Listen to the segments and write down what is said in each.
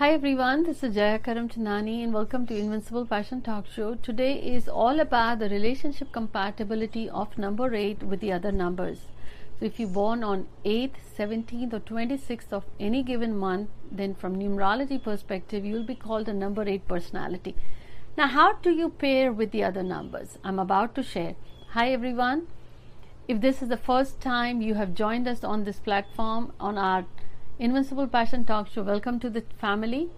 Hi everyone, this is Jaya Karam and welcome to Invincible Passion Talk Show. Today is all about the relationship compatibility of number 8 with the other numbers. So if you're born on 8th, 17th or 26th of any given month, then from numerology perspective, you'll be called a number 8 personality. Now, how do you pair with the other numbers? I'm about to share. Hi everyone. If this is the first time you have joined us on this platform on our Invincible Passion Talk Show. Welcome to the family.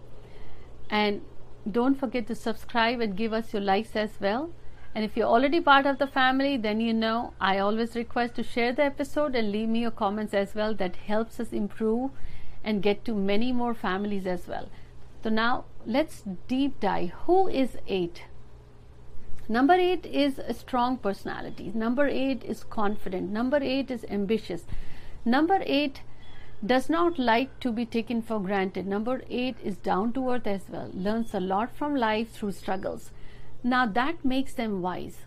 And don't forget to subscribe and give us your likes as well. And if you're already part of the family, then you know I always request to share the episode and leave me your comments as well. That helps us improve and get to many more families as well. So now let's deep dive. Who is 8? Number 8 is a strong personality. Number 8 is confident. Number 8 is ambitious. Number 8 does not like to be taken for granted. Number eight is down to earth as well, learns a lot from life through struggles. Now that makes them wise.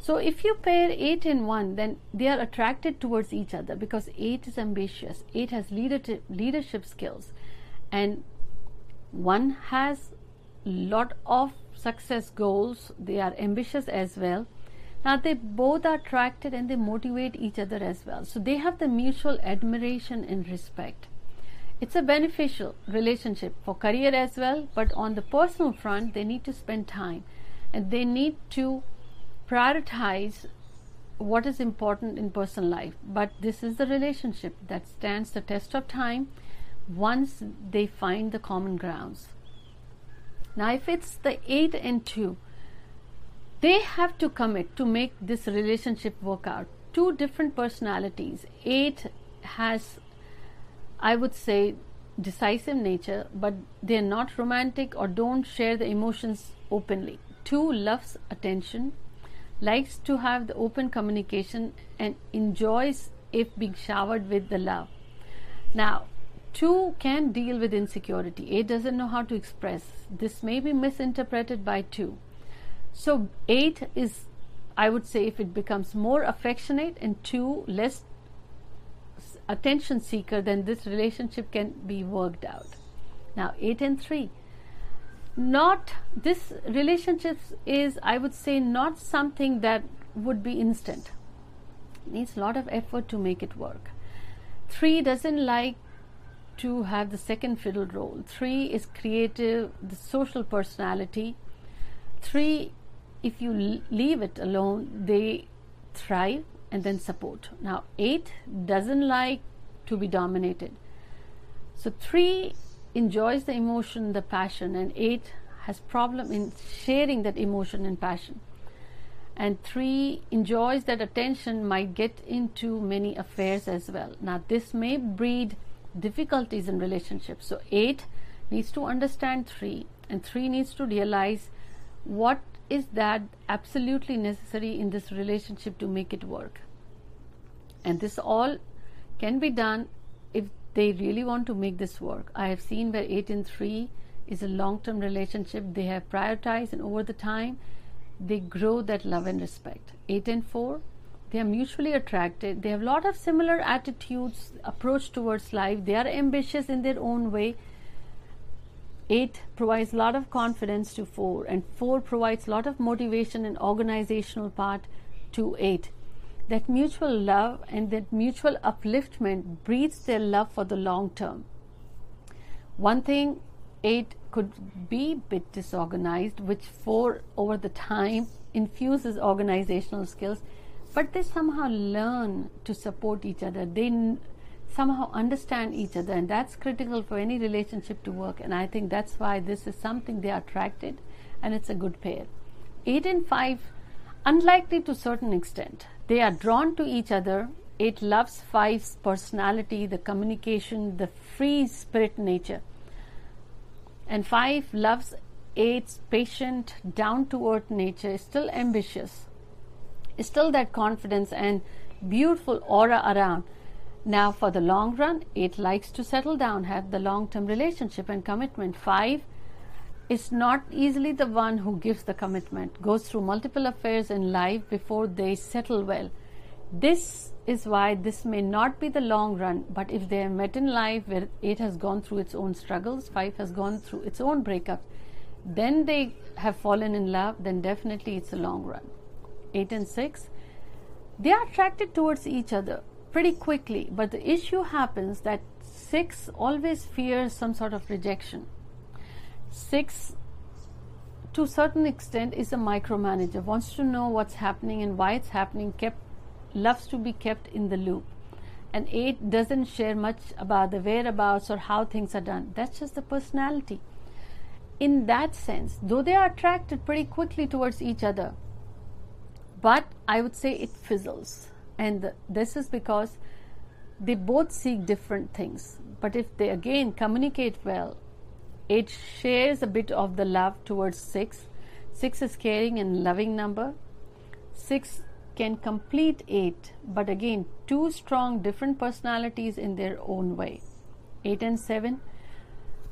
So if you pair eight and one, then they are attracted towards each other because eight is ambitious, eight has leadership, leadership skills, and one has lot of success goals. They are ambitious as well now they both are attracted and they motivate each other as well. So they have the mutual admiration and respect. It's a beneficial relationship for career as well, but on the personal front, they need to spend time and they need to prioritize what is important in personal life. But this is the relationship that stands the test of time once they find the common grounds. Now, if it's the 8 and 2, they have to commit to make this relationship work out. Two different personalities. Eight has, I would say, decisive nature, but they're not romantic or don't share the emotions openly. Two loves attention, likes to have the open communication, and enjoys if being showered with the love. Now, two can deal with insecurity. Eight doesn't know how to express. This may be misinterpreted by two. So, eight is, I would say, if it becomes more affectionate, and two, less attention seeker, then this relationship can be worked out. Now, eight and three. Not this relationship is, I would say, not something that would be instant. It needs a lot of effort to make it work. Three doesn't like to have the second fiddle role. Three is creative, the social personality. Three if you leave it alone, they thrive and then support. Now, eight doesn't like to be dominated. So, three enjoys the emotion, the passion, and eight has problem in sharing that emotion and passion. And three enjoys that attention might get into many affairs as well. Now, this may breed difficulties in relationships. So, eight needs to understand three, and three needs to realize what is that absolutely necessary in this relationship to make it work? And this all can be done if they really want to make this work. I have seen where 8 and 3 is a long term relationship. They have prioritized, and over the time, they grow that love and respect. 8 and 4, they are mutually attracted. They have a lot of similar attitudes, approach towards life. They are ambitious in their own way 8 provides a lot of confidence to 4 and 4 provides a lot of motivation and organizational part to 8 that mutual love and that mutual upliftment breeds their love for the long term. One thing 8 could be a bit disorganized which 4 over the time infuses organizational skills but they somehow learn to support each other. They somehow understand each other and that's critical for any relationship to work and i think that's why this is something they are attracted and it's a good pair. 8 and 5 unlikely to a certain extent. They are drawn to each other. 8 loves 5's personality the communication the free spirit nature. And 5 loves 8's patient down to earth nature is still ambitious is still that confidence and beautiful aura around now, for the long run, it likes to settle down, have the long term relationship and commitment. Five is not easily the one who gives the commitment, goes through multiple affairs in life before they settle well. This is why this may not be the long run, but if they are met in life where 8 has gone through its own struggles, 5 has gone through its own breakups, then they have fallen in love, then definitely it's a long run. 8 and 6, they are attracted towards each other pretty quickly, but the issue happens that 6 always fears some sort of rejection. 6 to a certain extent is a micromanager, wants to know what's happening and why it's happening, kept loves to be kept in the loop. And 8 doesn't share much about the whereabouts or how things are done. That's just the personality. In that sense, though they are attracted pretty quickly towards each other, but I would say it fizzles. And this is because they both seek different things. But if they again communicate well, it shares a bit of the love towards 6. 6 is caring and loving number. 6 can complete 8, but again, two strong different personalities in their own way. 8 and 7.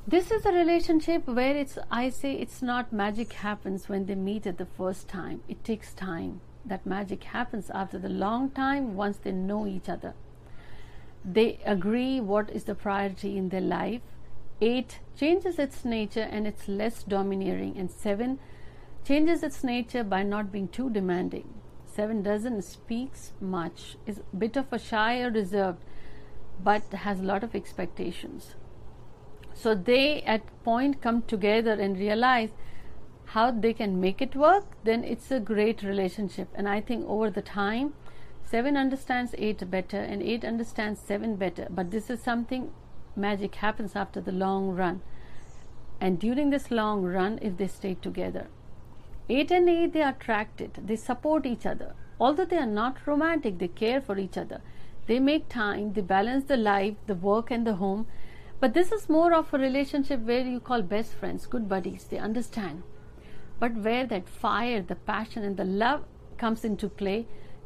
This is a relationship where it's, I say, it's not magic happens when they meet at the first time. It takes time. That magic happens after the long time once they know each other. They agree what is the priority in their life. 8 changes its nature and it's less domineering, and 7 changes its nature by not being too demanding. Seven doesn't speaks much, is a bit of a shy or reserved, but has a lot of expectations. So they at point come together and realize how they can make it work, then it's a great relationship. And I think over the time, seven understands eight better and eight understands seven better. But this is something magic happens after the long run. And during this long run, if they stay together. 8 and 8 they are attracted they support each other although they are not romantic they care for each other they make time they balance the life the work and the home but this is more of a relationship where you call best friends good buddies they understand but where that fire the passion and the love comes into play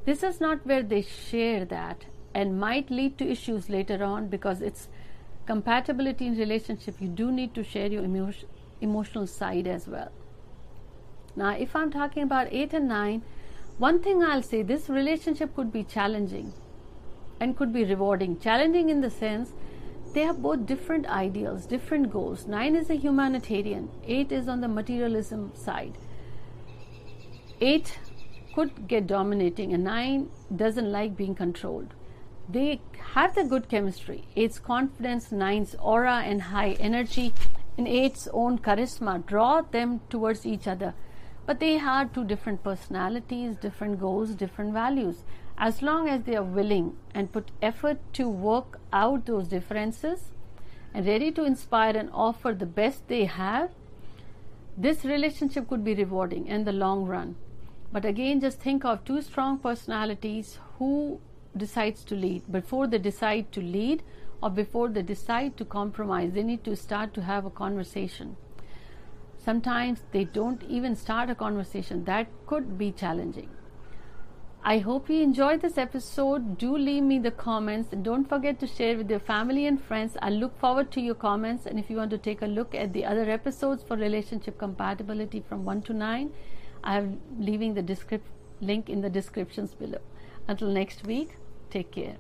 this is not where they share that and might lead to issues later on because it's compatibility in relationship you do need to share your emotion, emotional side as well now, if I'm talking about 8 and 9, one thing I'll say this relationship could be challenging and could be rewarding. Challenging in the sense they have both different ideals, different goals. 9 is a humanitarian, 8 is on the materialism side. 8 could get dominating, and 9 doesn't like being controlled. They have the good chemistry. 8's confidence, 9's aura, and high energy, and 8's own charisma draw them towards each other but they have two different personalities, different goals, different values. As long as they are willing and put effort to work out those differences and ready to inspire and offer the best they have, this relationship could be rewarding in the long run. But again, just think of two strong personalities who decides to lead. Before they decide to lead or before they decide to compromise, they need to start to have a conversation Sometimes they don't even start a conversation. That could be challenging. I hope you enjoyed this episode. Do leave me the comments don't forget to share with your family and friends. I look forward to your comments. And if you want to take a look at the other episodes for relationship compatibility from 1 to 9, I am leaving the link in the descriptions below. Until next week, take care.